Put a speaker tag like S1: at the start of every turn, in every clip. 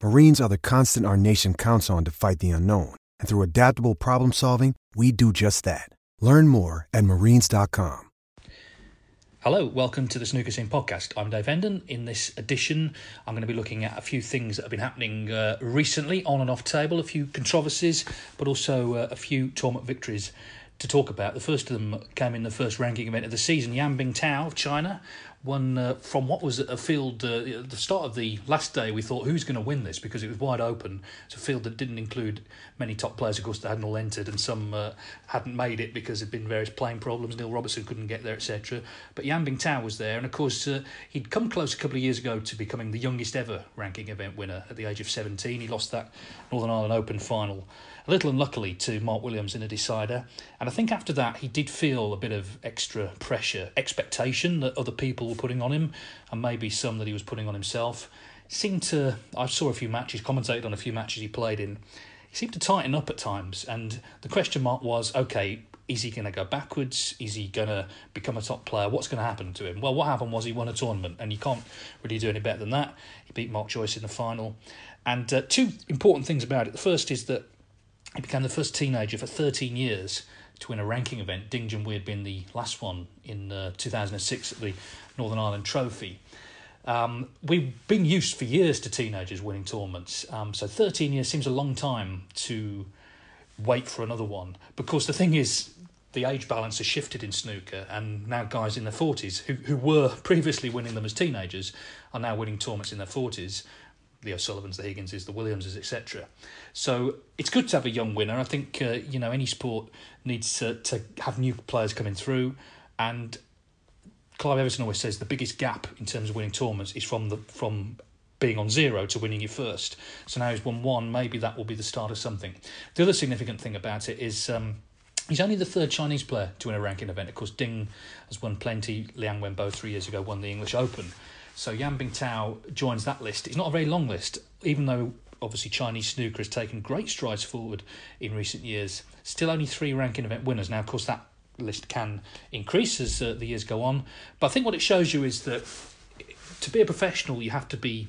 S1: Marines are the constant our nation counts on to fight the unknown. And through adaptable problem solving, we do just that. Learn more at marines.com.
S2: Hello, welcome to the Snooker Scene podcast. I'm Dave Hendon. In this edition, I'm going to be looking at a few things that have been happening uh, recently on and off table, a few controversies, but also uh, a few tournament victories to talk about. The first of them came in the first ranking event of the season. Yan Bingtao of China won uh, from what was a field uh, at the start of the last day. We thought who's going to win this because it was wide open. It's a field that didn't include many top players, of course, that hadn't all entered, and some uh, hadn't made it because there'd been various playing problems. Neil Robertson couldn't get there, etc. But Yan Bingtao was there, and of course uh, he'd come close a couple of years ago to becoming the youngest ever ranking event winner at the age of 17. He lost that Northern Ireland Open final little unluckily to Mark Williams in a decider. And I think after that, he did feel a bit of extra pressure, expectation that other people were putting on him, and maybe some that he was putting on himself. Seemed to, I saw a few matches, commentated on a few matches he played in. He seemed to tighten up at times. And the question mark was okay, is he going to go backwards? Is he going to become a top player? What's going to happen to him? Well, what happened was he won a tournament, and you can't really do any better than that. He beat Mark Joyce in the final. And uh, two important things about it. The first is that he became the first teenager for 13 years to win a ranking event. Ding Junhui had been the last one in uh, 2006 at the Northern Ireland Trophy. Um, we've been used for years to teenagers winning tournaments, um, so 13 years seems a long time to wait for another one. Because the thing is, the age balance has shifted in snooker, and now guys in their 40s who, who were previously winning them as teenagers are now winning tournaments in their 40s. The O'Sullivans, the Higginses, the Williamses, etc. So it's good to have a young winner. I think uh, you know any sport needs to, to have new players coming through, and Clive Everton always says the biggest gap in terms of winning tournaments is from the from being on zero to winning your first. So now he's won one. Maybe that will be the start of something. The other significant thing about it is. Um, He's only the third Chinese player to win a ranking event. Of course, Ding has won plenty. Liang Wenbo three years ago won the English Open. So Yan Bingtao joins that list. It's not a very long list, even though obviously Chinese snooker has taken great strides forward in recent years. Still only three ranking event winners. Now, of course, that list can increase as uh, the years go on. But I think what it shows you is that to be a professional, you have to be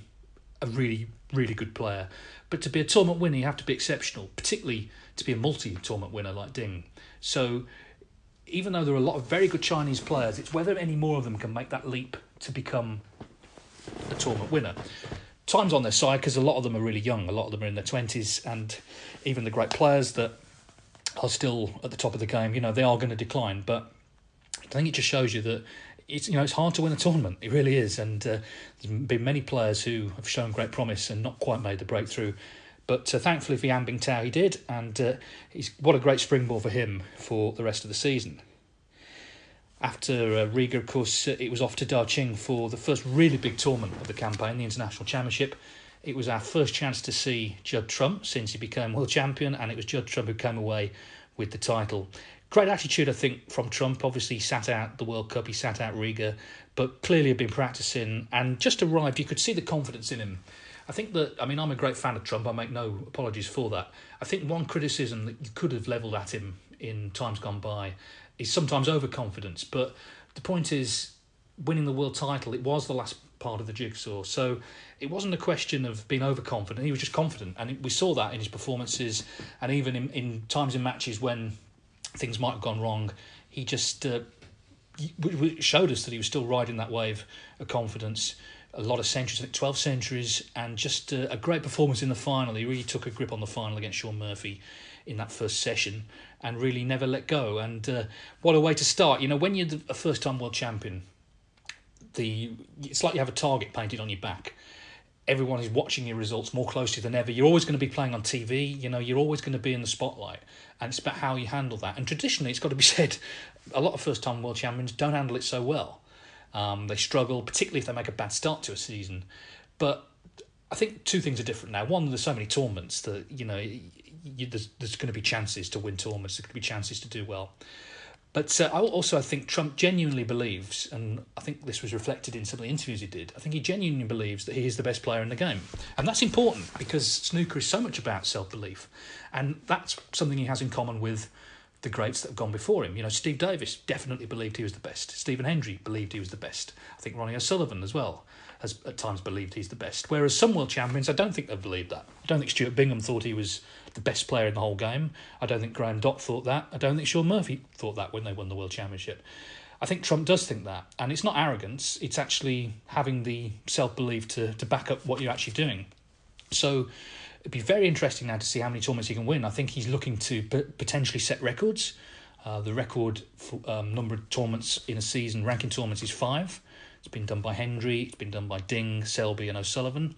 S2: a really, really good player. But to be a tournament winner, you have to be exceptional, particularly to be a multi tournament winner like Ding. So even though there are a lot of very good Chinese players, it's whether any more of them can make that leap to become a tournament winner. Time's on their side because a lot of them are really young. A lot of them are in their twenties, and even the great players that are still at the top of the game, you know, they are going to decline. But I think it just shows you that it's you know it's hard to win a tournament. It really is, and uh, there's been many players who have shown great promise and not quite made the breakthrough. But uh, thankfully for Yan Bingtao, he did, and uh, he's what a great springboard for him for the rest of the season. After uh, Riga, of course, uh, it was off to Daqing for the first really big tournament of the campaign, the International Championship. It was our first chance to see Judd Trump since he became world champion, and it was Judd Trump who came away with the title. Great attitude, I think, from Trump. Obviously, he sat out the World Cup, he sat out Riga, but clearly had been practicing and just arrived. You could see the confidence in him. I think that, I mean, I'm a great fan of Trump. I make no apologies for that. I think one criticism that you could have levelled at him in times gone by is sometimes overconfidence. But the point is, winning the world title, it was the last part of the jigsaw. So it wasn't a question of being overconfident. He was just confident, and we saw that in his performances, and even in, in times in matches when things might have gone wrong, he just uh, showed us that he was still riding that wave of confidence. A lot of centuries, I think 12 centuries, and just a, a great performance in the final. He really took a grip on the final against Shaun Murphy in that first session and really never let go. And uh, what a way to start. You know, when you're a first time world champion, the it's like you have a target painted on your back. Everyone is watching your results more closely than ever. You're always going to be playing on TV. You know, you're always going to be in the spotlight, and it's about how you handle that. And traditionally, it's got to be said, a lot of first-time world champions don't handle it so well. Um, they struggle, particularly if they make a bad start to a season. But I think two things are different now. One, there's so many tournaments that you know you, there's there's going to be chances to win tournaments. There's going to be chances to do well. But uh, I also I think Trump genuinely believes, and I think this was reflected in some of the interviews he did. I think he genuinely believes that he is the best player in the game, and that's important because snooker is so much about self belief, and that's something he has in common with the greats that have gone before him. You know, Steve Davis definitely believed he was the best. Stephen Hendry believed he was the best. I think Ronnie O'Sullivan as well has at times believed he's the best. Whereas some world champions, I don't think they've believed that. I don't think Stuart Bingham thought he was the best player in the whole game. I don't think Graham Dott thought that. I don't think Shaun Murphy thought that when they won the world championship. I think Trump does think that, and it's not arrogance. It's actually having the self belief to to back up what you're actually doing. So it'd be very interesting now to see how many tournaments he can win. I think he's looking to p- potentially set records. Uh, the record for, um, number of tournaments in a season, ranking tournaments, is five. It's been done by Hendry, it's been done by Ding, Selby, and O'Sullivan.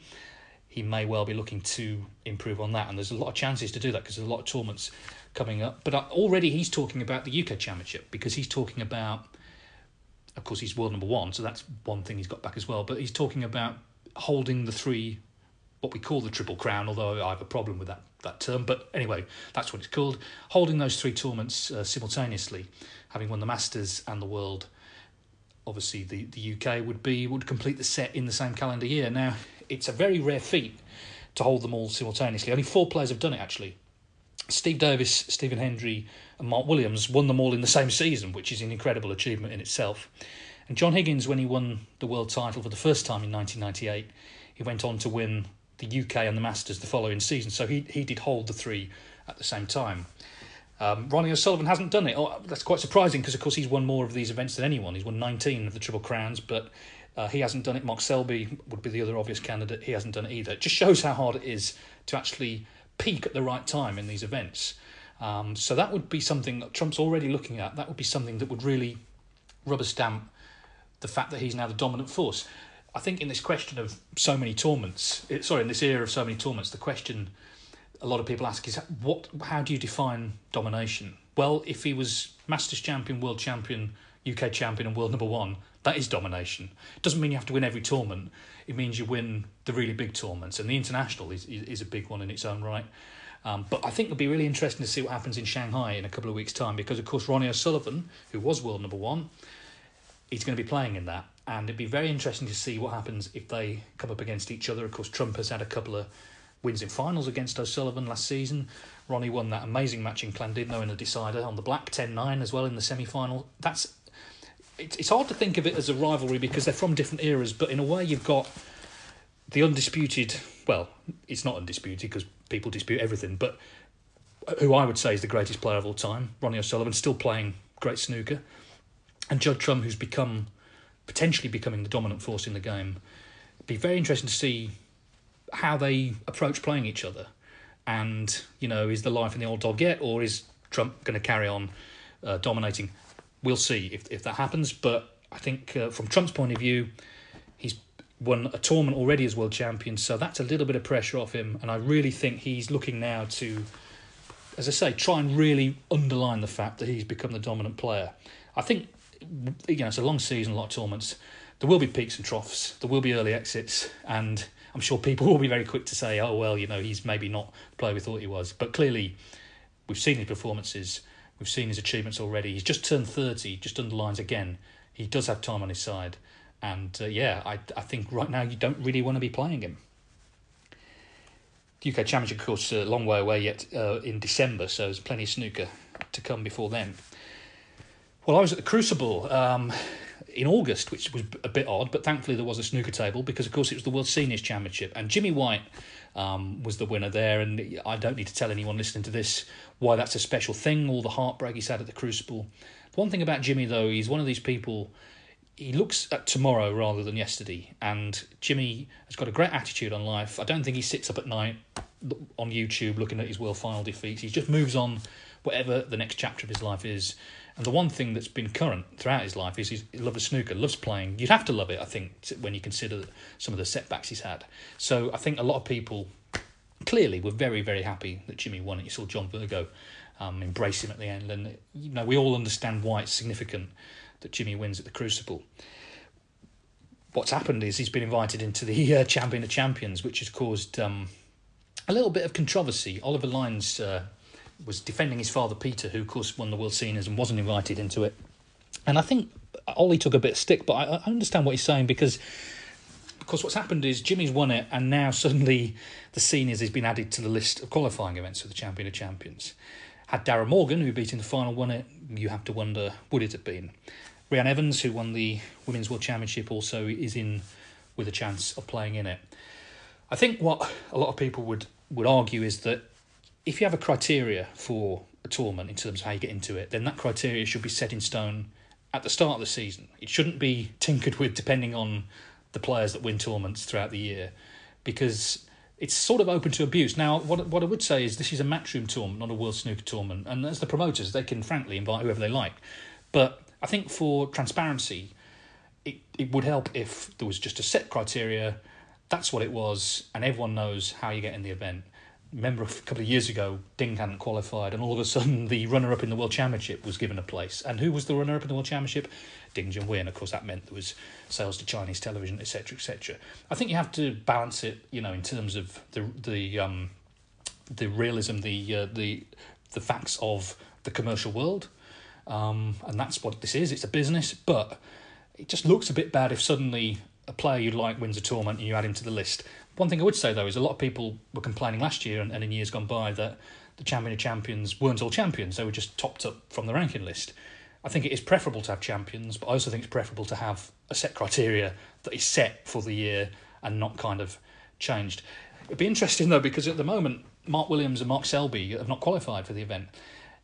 S2: He may well be looking to improve on that, and there's a lot of chances to do that because there's a lot of tournaments coming up. But uh, already he's talking about the UK Championship because he's talking about, of course, he's world number one, so that's one thing he's got back as well. But he's talking about holding the three, what we call the Triple Crown, although I have a problem with that that term. But anyway, that's what it's called. Holding those three tournaments uh, simultaneously, having won the Masters and the World obviously the, the UK would be would complete the set in the same calendar year. Now it's a very rare feat to hold them all simultaneously. Only four players have done it actually. Steve Davis, Stephen Hendry, and Mark Williams won them all in the same season, which is an incredible achievement in itself. And John Higgins, when he won the world title for the first time in 1998, he went on to win the UK and the Masters the following season. So he he did hold the three at the same time. Um, Ronnie O'Sullivan hasn't done it. Oh, that's quite surprising because, of course, he's won more of these events than anyone. He's won 19 of the Triple Crowns, but uh, he hasn't done it. Mark Selby would be the other obvious candidate. He hasn't done it either. It just shows how hard it is to actually peak at the right time in these events. Um, so that would be something that Trump's already looking at. That would be something that would really rubber stamp the fact that he's now the dominant force. I think in this question of so many tournaments, sorry, in this era of so many torments, the question a lot of people ask is what how do you define domination? Well, if he was Masters champion, world champion, UK champion, and world number one, that is domination. It doesn't mean you have to win every tournament. It means you win the really big tournaments, and the international is is a big one in its own right. Um, but I think it'll be really interesting to see what happens in Shanghai in a couple of weeks' time because, of course, Ronnie O'Sullivan, who was world number one, he's going to be playing in that. And it'd be very interesting to see what happens if they come up against each other. Of course, Trump has had a couple of wins in finals against O'Sullivan last season. Ronnie won that amazing match in Llandudno in a decider on the black 10-9 as well in the semi-final. That's it's hard to think of it as a rivalry because they're from different eras, but in a way you've got the undisputed. Well, it's not undisputed because people dispute everything, but who I would say is the greatest player of all time, Ronnie O'Sullivan, still playing great snooker, and Judd Trump, who's become potentially becoming the dominant force in the game. It'd be very interesting to see how they approach playing each other. And, you know, is the life in the old dog yet, or is Trump going to carry on uh, dominating? We'll see if, if that happens. But I think uh, from Trump's point of view, he's won a tournament already as world champion, so that's a little bit of pressure off him. And I really think he's looking now to, as I say, try and really underline the fact that he's become the dominant player. I think, you know, it's a long season, a lot of tournaments. There will be peaks and troughs, there will be early exits, and I'm sure people will be very quick to say, oh, well, you know, he's maybe not the player we thought he was. But clearly, we've seen his performances, we've seen his achievements already. He's just turned 30, just underlines again, he does have time on his side. And uh, yeah, I, I think right now you don't really want to be playing him. The UK Championship, of course, a long way away yet uh, in December, so there's plenty of snooker to come before then. Well, I was at the Crucible. Um, in August, which was a bit odd, but thankfully there was a snooker table because, of course, it was the World Seniors Championship, and Jimmy White um, was the winner there. And I don't need to tell anyone listening to this why that's a special thing, all the heartbreak he's had at the Crucible. One thing about Jimmy, though, he's one of these people. He looks at tomorrow rather than yesterday, and Jimmy has got a great attitude on life. I don't think he sits up at night on YouTube looking at his world final defeats. He just moves on, whatever the next chapter of his life is. And the one thing that's been current throughout his life is his love of snooker, loves playing. You'd have to love it, I think, when you consider some of the setbacks he's had. So I think a lot of people clearly were very, very happy that Jimmy won it. You saw John Virgo um, embrace him at the end, and you know we all understand why it's significant that Jimmy wins at the Crucible. What's happened is he's been invited into the uh, Champion of Champions, which has caused um, a little bit of controversy. Oliver Lines uh, was defending his father Peter, who of course won the World Seniors and wasn't invited into it. And I think Ollie took a bit of stick, but I, I understand what he's saying because because what's happened is Jimmy's won it, and now suddenly the seniors has been added to the list of qualifying events for the Champion of Champions. Had Darren Morgan, who beat in the final, won it, you have to wonder would it have been. Reanne Evans, who won the Women's World Championship, also is in with a chance of playing in it. I think what a lot of people would, would argue is that if you have a criteria for a tournament in terms of how you get into it, then that criteria should be set in stone at the start of the season. It shouldn't be tinkered with depending on the players that win tournaments throughout the year, because it's sort of open to abuse. Now, what what I would say is this is a matchroom tournament, not a World Snooker tournament, and as the promoters, they can frankly invite whoever they like. But I think for transparency, it, it would help if there was just a set criteria. That's what it was, and everyone knows how you get in the event remember a couple of years ago, Ding hadn't qualified, and all of a sudden the runner up in the World Championship was given a place. And who was the runner up in the World Championship? Ding Junhui. And of course, that meant there was sales to Chinese television, etc., etc. I think you have to balance it, you know, in terms of the the um, the realism, the uh, the the facts of the commercial world, um, and that's what this is. It's a business, but it just looks a bit bad if suddenly a player you'd like wins a tournament and you add him to the list. One thing I would say though is a lot of people were complaining last year and, and in years gone by that the champion of champions weren't all champions; they were just topped up from the ranking list. I think it is preferable to have champions, but I also think it's preferable to have a set criteria that is set for the year and not kind of changed. It'd be interesting though because at the moment Mark Williams and Mark Selby have not qualified for the event,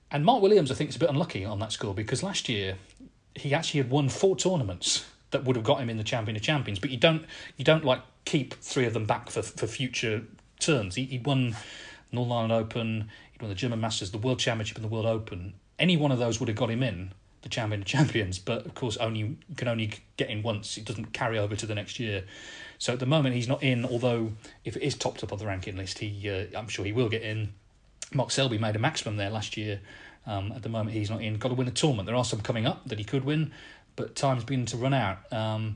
S2: and Mark Williams I think is a bit unlucky on that score because last year he actually had won four tournaments that would have got him in the champion of champions. But you don't you don't like keep three of them back for for future turns. He, he won Northern Ireland Open, he won the German Masters, the World Championship, and the World Open. Any one of those would have got him in the champion of champions. But of course, only you can only get in once. It doesn't carry over to the next year. So at the moment, he's not in. Although if it is topped up on the ranking list, he uh, I'm sure he will get in. Mark Selby made a maximum there last year. Um, at the moment, he's not in. Got to win a tournament. There are some coming up that he could win but time's beginning to run out. Um,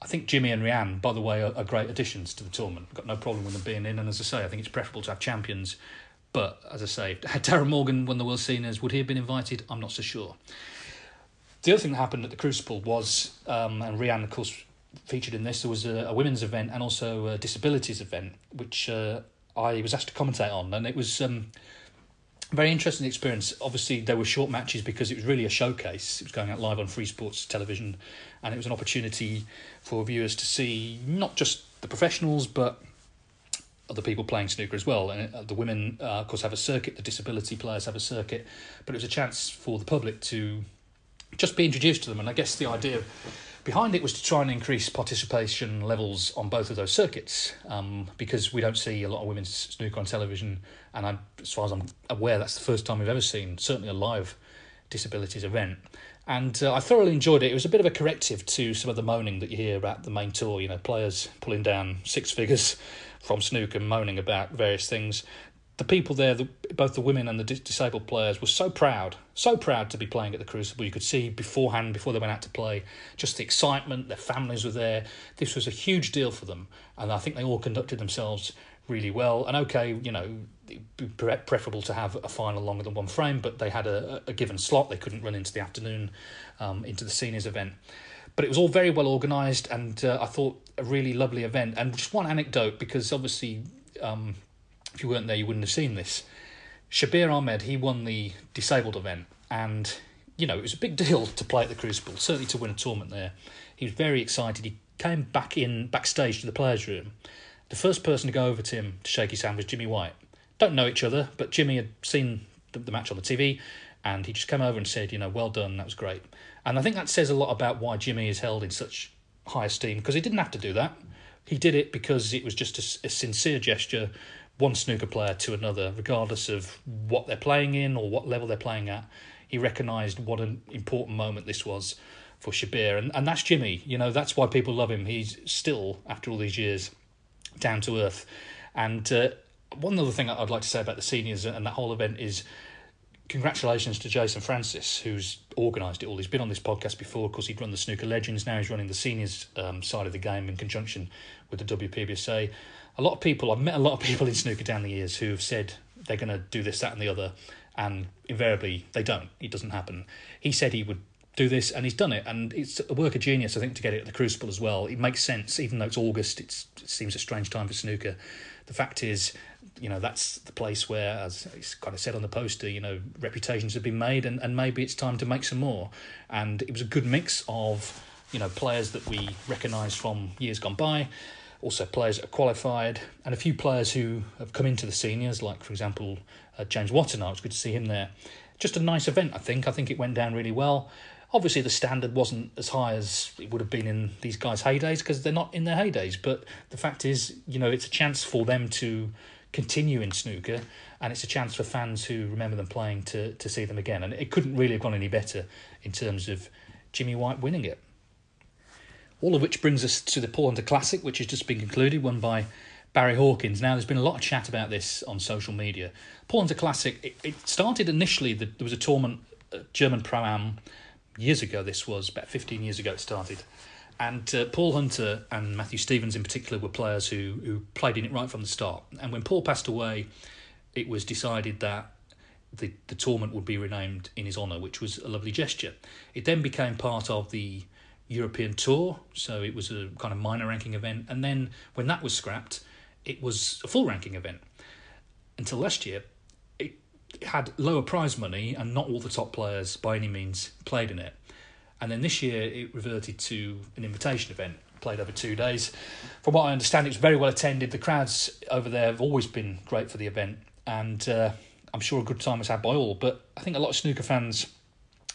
S2: I think Jimmy and Reanne, by the way, are, are, great additions to the tournament. I've got no problem with them being in, and as I say, I think it's preferable to have champions. But as I say, had Darren Morgan won the World Seniors, would he have been invited? I'm not so sure. The other thing that happened at the Crucible was, um, and Reanne, of course, featured in this, there was a, a women's event and also a disabilities event, which uh, I was asked to commentate on, and it was um, very interesting experience. Obviously, there were short matches because it was really a showcase. It was going out live on Free Sports Television, and it was an opportunity for viewers to see not just the professionals but other people playing snooker as well. And uh, the women, uh, of course, have a circuit. The disability players have a circuit, but it was a chance for the public to just be introduced to them. And I guess the idea behind it was to try and increase participation levels on both of those circuits um, because we don't see a lot of women's snooker on television and I, as far as I'm aware that's the first time we've ever seen certainly a live disabilities event and uh, I thoroughly enjoyed it. It was a bit of a corrective to some of the moaning that you hear about the main tour. You know, players pulling down six figures from snooker, and moaning about various things the people there, the, both the women and the disabled players, were so proud, so proud to be playing at the Crucible. You could see beforehand, before they went out to play, just the excitement. Their families were there. This was a huge deal for them, and I think they all conducted themselves really well. And okay, you know, preferable to have a final longer than one frame, but they had a, a given slot. They couldn't run into the afternoon, um, into the seniors event. But it was all very well organised, and uh, I thought a really lovely event. And just one anecdote, because obviously. Um, if you weren't there, you wouldn't have seen this. Shabir Ahmed, he won the disabled event, and you know, it was a big deal to play at the Crucible, certainly to win a tournament there. He was very excited. He came back in backstage to the players' room. The first person to go over to him to shake his hand was Jimmy White. Don't know each other, but Jimmy had seen the, the match on the TV, and he just came over and said, you know, well done, that was great. And I think that says a lot about why Jimmy is held in such high esteem because he didn't have to do that. He did it because it was just a, a sincere gesture, one snooker player to another, regardless of what they're playing in or what level they're playing at. He recognised what an important moment this was for Shabir, and, and that's Jimmy. You know, that's why people love him. He's still, after all these years, down to earth. And uh, one other thing I'd like to say about the seniors and that whole event is congratulations to Jason Francis, who's organised it all. He's been on this podcast before because he'd run the Snooker Legends. Now he's running the seniors um, side of the game in conjunction with the WPBSA. A lot of people, I've met a lot of people in snooker down the years who have said they're going to do this, that, and the other, and invariably they don't. It doesn't happen. He said he would do this, and he's done it. And it's a work of genius, I think, to get it at the Crucible as well. It makes sense, even though it's August. It's, it seems a strange time for snooker. The fact is, you know, that's the place where, as it's kind of said on the poster, you know, reputations have been made, and, and maybe it's time to make some more. And it was a good mix of, you know, players that we recognise from years gone by, also players that are qualified, and a few players who have come into the seniors, like, for example, uh, James Wattana. It's good to see him there. Just a nice event, I think. I think it went down really well. Obviously, the standard wasn't as high as it would have been in these guys' heydays because they're not in their heydays. But the fact is, you know, it's a chance for them to continue in snooker, and it's a chance for fans who remember them playing to to see them again. And it couldn't really have gone any better in terms of Jimmy White winning it. All of which brings us to the Paul Hunter Classic, which has just been concluded, won by Barry Hawkins. Now, there's been a lot of chat about this on social media. Paul Hunter Classic, it, it started initially, the, there was a tournament, uh, German Pro Am, years ago. This was about 15 years ago it started. And uh, Paul Hunter and Matthew Stevens in particular were players who, who played in it right from the start. And when Paul passed away, it was decided that the, the tournament would be renamed in his honour, which was a lovely gesture. It then became part of the European Tour, so it was a kind of minor ranking event. And then when that was scrapped, it was a full ranking event. Until last year, it had lower prize money, and not all the top players by any means played in it. And then this year, it reverted to an invitation event, played over two days. From what I understand, it was very well attended. The crowds over there have always been great for the event, and uh, I'm sure a good time was had by all. But I think a lot of snooker fans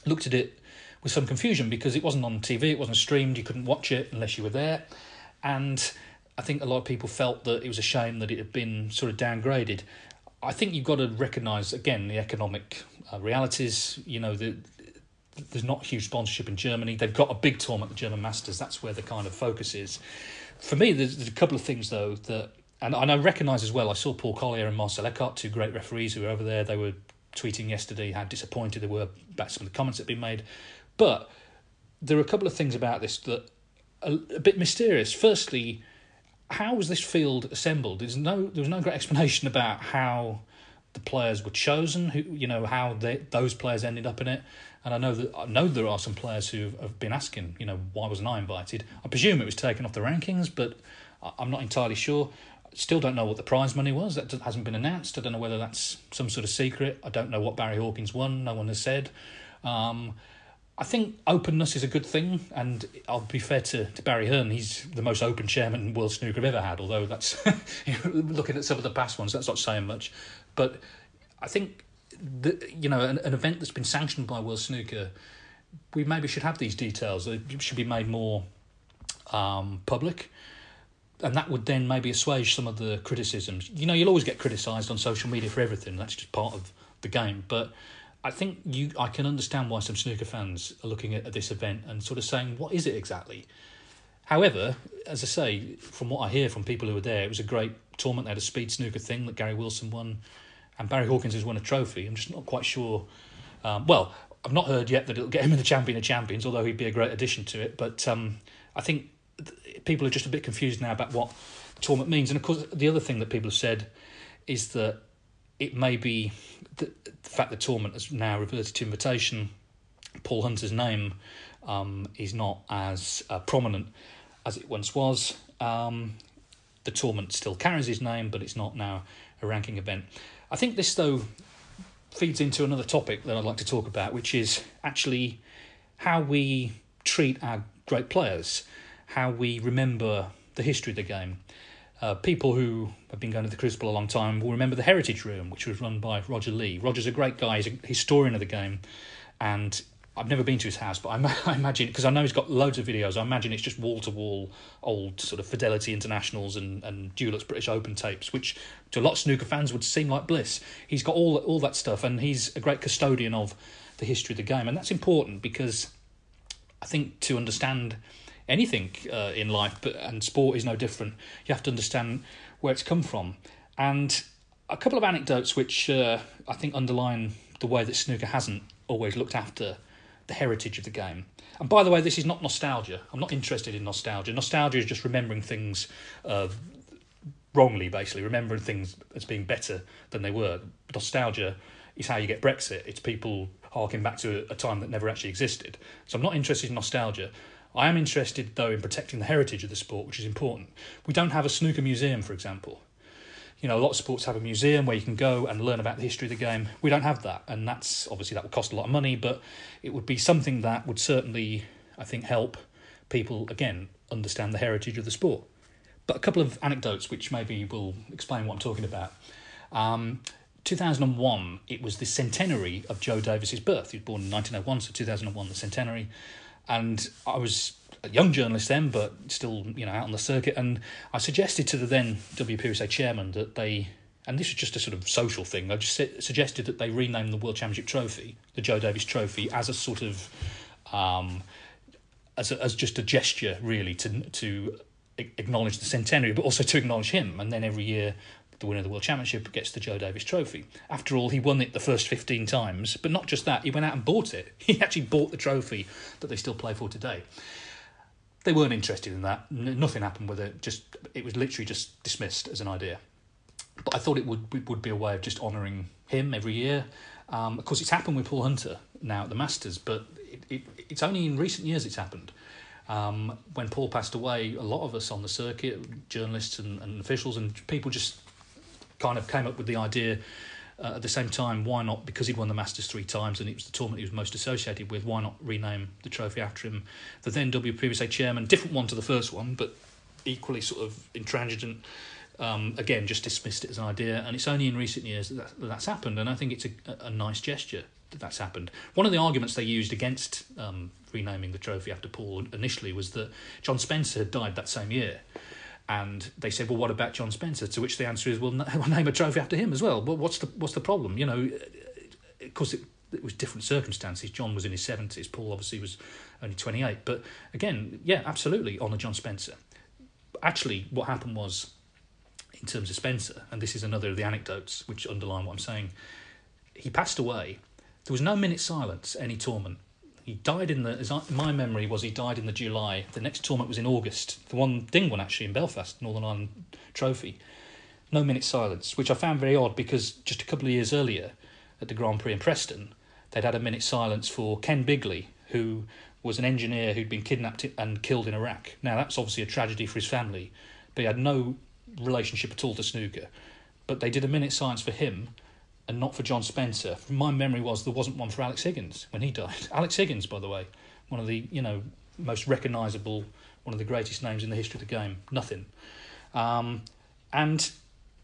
S2: looked at it with some confusion because it wasn't on TV, it wasn't streamed, you couldn't watch it unless you were there. And I think a lot of people felt that it was a shame that it had been sort of downgraded. I think you've got to recognise again the economic uh, realities. You know, the, there's not huge sponsorship in Germany. They've got a big tournament, the German Masters. That's where the kind of focus is. For me, there's, there's a couple of things though that, and, and I recognise as well. I saw Paul Collier and Marcel Eckardt, two great referees who were over there. They were tweeting yesterday how disappointed they were about some of the comments that had been made. But there are a couple of things about this that are a bit mysterious. Firstly, how was this field assembled? There's no there was no great explanation about how the players were chosen. Who you know how they, those players ended up in it. And I know that I know there are some players who have been asking, you know, why wasn't I invited? I presume it was taken off the rankings, but I'm not entirely sure. Still don't know what the prize money was. That hasn't been announced. I don't know whether that's some sort of secret. I don't know what Barry Hawkins won. No one has said. Um, I think openness is a good thing, and I'll be fair to, to Barry Hearn. He's the most open chairman World Snooker have ever had. Although that's looking at some of the past ones, that's not saying much. But I think the, you know an, an event that's been sanctioned by World Snooker, we maybe should have these details. It should be made more um, public, and that would then maybe assuage some of the criticisms. You know, you'll always get criticised on social media for everything. That's just part of the game, but I think you I can understand why some snooker fans are looking at, at this event and sort of saying, what is it exactly? However, as I say, from what I hear from people who were there, it was a great tournament. They had a speed snooker thing that Gary Wilson won, and Barry Hawkins has won a trophy. I'm just not quite sure. Um, well, I've not heard yet that it'll get him in the Champion of Champions, although he'd be a great addition to it. But um, I think th- people are just a bit confused now about what tournament means. And of course, the other thing that people have said is that it may be the, the fact the tournament has now reverted to invitation. Paul Hunter's name um, is not as uh, prominent as it once was. Um, the tournament still carries his name, but it's not now a ranking event. I think this, though, feeds into another topic that I'd like to talk about, which is actually how we treat our great players, how we remember the history of the game. Uh, people who have been going to the Crucible a long time will remember the Heritage Room, which was run by Roger Lee. Roger's a great guy, he's a historian of the game, and I've never been to his house, but I, I imagine because I know he's got loads of videos. I imagine it's just wall to wall old sort of Fidelity Internationals and and Dulux British Open tapes, which to a lot of snooker fans would seem like bliss. He's got all all that stuff, and he's a great custodian of the history of the game, and that's important because I think to understand anything uh, in life, but and sport is no different. You have to understand where it's come from, and a couple of anecdotes which uh, I think underline the way that snooker hasn't always looked after the heritage of the game. And by the way, this is not nostalgia. I'm not interested in nostalgia. Nostalgia is just remembering things uh, wrongly, basically, remembering things as being better than they were. Nostalgia is how you get Brexit. It's people harking back to a time that never actually existed. So I'm not interested in nostalgia. I am interested, though, in protecting the heritage of the sport, which is important. We don't have a snooker museum, for example. You know, a lot of sports have a museum where you can go and learn about the history of the game. We don't have that, and that's obviously that would cost a lot of money, but it would be something that would certainly, I think, help people again understand the heritage of the sport. But a couple of anecdotes which maybe will explain what I'm talking about. Um, 2001, it was the centenary of Joe Davis's birth. He was born in 1901, so 2001, the centenary. And I was a young journalist then, but still, you know, out on the circuit. And I suggested to the then WPBSA chairman that they, and this was just a sort of social thing. I just suggested that they rename the World Championship Trophy, the Joe Davis Trophy, as a sort of, um, as a, as just a gesture, really, to to acknowledge the centenary, but also to acknowledge him. And then every year, the winner of the World Championship gets the Joe Davis Trophy. After all, he won it the first 15 times, but not just that, he went out and bought it. He actually bought the trophy that they still play for today they weren't interested in that. N- nothing happened with it. Just it was literally just dismissed as an idea. But I thought it would it would be a way of just honouring him every year. Um, of course, it's happened with Paul Hunter now at the Masters, but it, it, it's only in recent years it's happened. Um, when Paul passed away, a lot of us on the circuit, journalists and, and officials and people, just kind of came up with the idea uh, at the same time, why not, because he'd won the Masters three times and it was the tournament he was most associated with, why not rename the trophy after him? The then WPBSA chairman, different one to the first one, but equally sort of intransigent, um, again, just dismissed it as an idea. And it's only in recent years that, that that's happened, and I think it's a, a nice gesture that that's happened. One of the arguments they used against um, renaming the trophy after Paul initially was that John Spencer had died that same year. And they said, "Well, what about John Spencer?" To which the answer is, "Well, name a trophy after him as well." Well, what's the what's the problem? You know, of course, it, it was different circumstances. John was in his seventies. Paul obviously was only twenty eight. But again, yeah, absolutely honour John Spencer. Actually, what happened was, in terms of Spencer, and this is another of the anecdotes which underline what I'm saying. He passed away. There was no minute silence any tournament he died in the. My memory was, he died in the July. The next tournament was in August. The one Ding won actually in Belfast, Northern Ireland Trophy. No minute silence, which I found very odd because just a couple of years earlier, at the Grand Prix in Preston, they'd had a minute silence for Ken Bigley, who was an engineer who'd been kidnapped and killed in Iraq. Now that's obviously a tragedy for his family, but he had no relationship at all to snooker. But they did a minute silence for him and not for John Spencer. My memory was there wasn't one for Alex Higgins when he died. Alex Higgins, by the way, one of the you know most recognisable, one of the greatest names in the history of the game. Nothing, um, and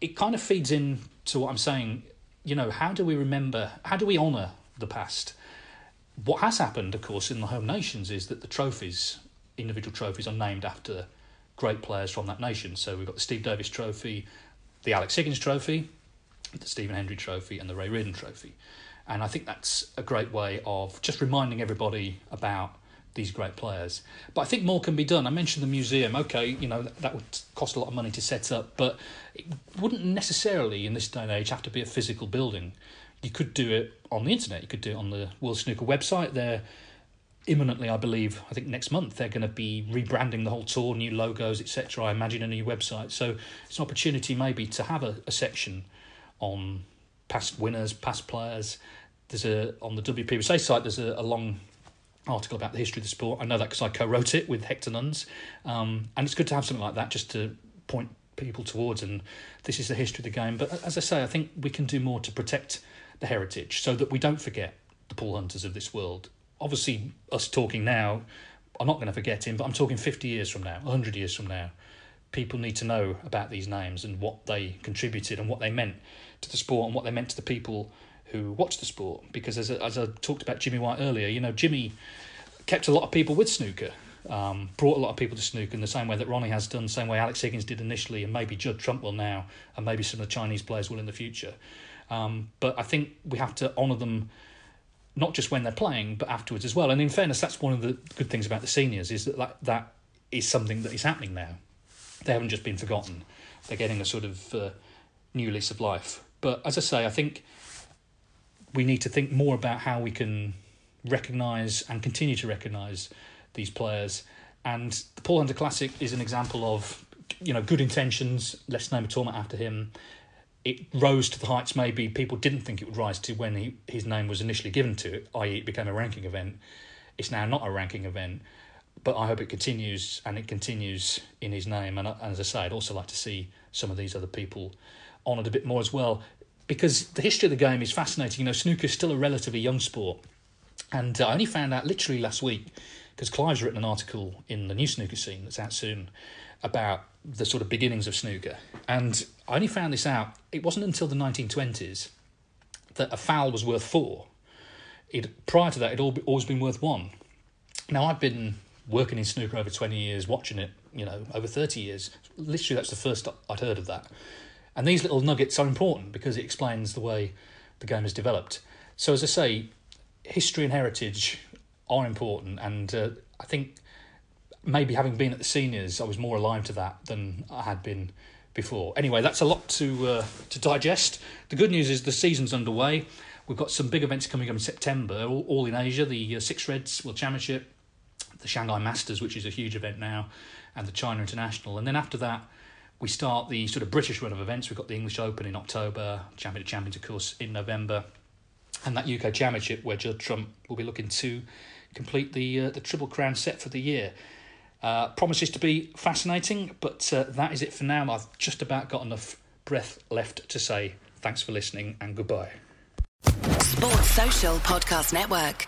S2: it kind of feeds in to what I'm saying. You know, how do we remember? How do we honour the past? What has happened, of course, in the home nations is that the trophies, individual trophies, are named after great players from that nation. So we've got the Steve Davis Trophy, the Alex Higgins Trophy, the Stephen Hendry Trophy and the Ray Reardon Trophy. And I think that's a great way of just reminding everybody about these great players. But I think more can be done. I mentioned the museum. Okay, you know that, that would cost a lot of money to set up, but it wouldn't necessarily in this day and age have to be a physical building. You could do it on the internet. You could do it on the World Snooker website. They're imminently, I believe, I think next month they're going to be rebranding the whole tour, new logos, etc. I imagine a new website. So it's an opportunity maybe to have a, a section on past winners, past players. There's a on the WPBSA site. There's a, a long article about the history of the sport. I know that because I co-wrote it with Hector Nunns, um, and it's good to have something like that just to point people towards. And this is the history of the game. But as I say, I think we can do more to protect the heritage so that we don't forget the Paul Hunters of this world. Obviously, us talking now, I'm not going to forget him, but I'm talking 50 years from now, 100 years from now. People need to know about these names and what they contributed and what they meant to the sport and what they meant to the people who watch the sport. Because as, as I talked about Jimmy White earlier, you know, Jimmy kept a lot of people with snooker, um, brought a lot of people to snooker in the same way that Ronnie has done, the same way Alex Higgins did initially, and maybe Judd Trump will now, and maybe some of the Chinese players will in the future. Um, but I think we have to honour them not just when they're playing, but afterwards as well. And in fairness, that's one of the good things about the seniors is that that, that is something that is happening now. They haven't just been forgotten; they're getting a sort of uh, new lease of life. But as I say, I think we need to think more about how we can recognise and continue to recognise these players. And the Paul Hunter Classic is an example of you know good intentions. Let's name a tournament after him it rose to the heights maybe people didn't think it would rise to when he, his name was initially given to it, i.e., it became a ranking event. It's now not a ranking event, but I hope it continues and it continues in his name. And, uh, and as I say, I'd also like to see some of these other people honoured a bit more as well, because the history of the game is fascinating. You know, snooker is still a relatively young sport, and uh, I only found out literally last week because Clive's written an article in the new snooker scene that's out soon about the sort of beginnings of snooker. And I only found this out, it wasn't until the 1920s that a foul was worth four. It, prior to that, it'd always been worth one. Now, I've been working in snooker over 20 years, watching it, you know, over 30 years. Literally, that's the first I'd heard of that. And these little nuggets are important because it explains the way the game has developed. So, as I say, history and heritage are important, and uh, I think maybe having been at the seniors, I was more alive to that than I had been before. Anyway, that's a lot to uh, to digest. The good news is the season's underway. We've got some big events coming up in September, all, all in Asia. The uh, Six Reds World Championship, the Shanghai Masters, which is a huge event now, and the China International. And then after that, we start the sort of British run of events. We've got the English Open in October, Champion of Champions, of course, in November, and that UK Championship where Judd Trump will be looking to complete the uh, the Triple Crown set for the year. Uh, promises to be fascinating, but uh, that is it for now. I've just about got enough breath left to say thanks for listening and goodbye.
S3: Sports Social Podcast Network.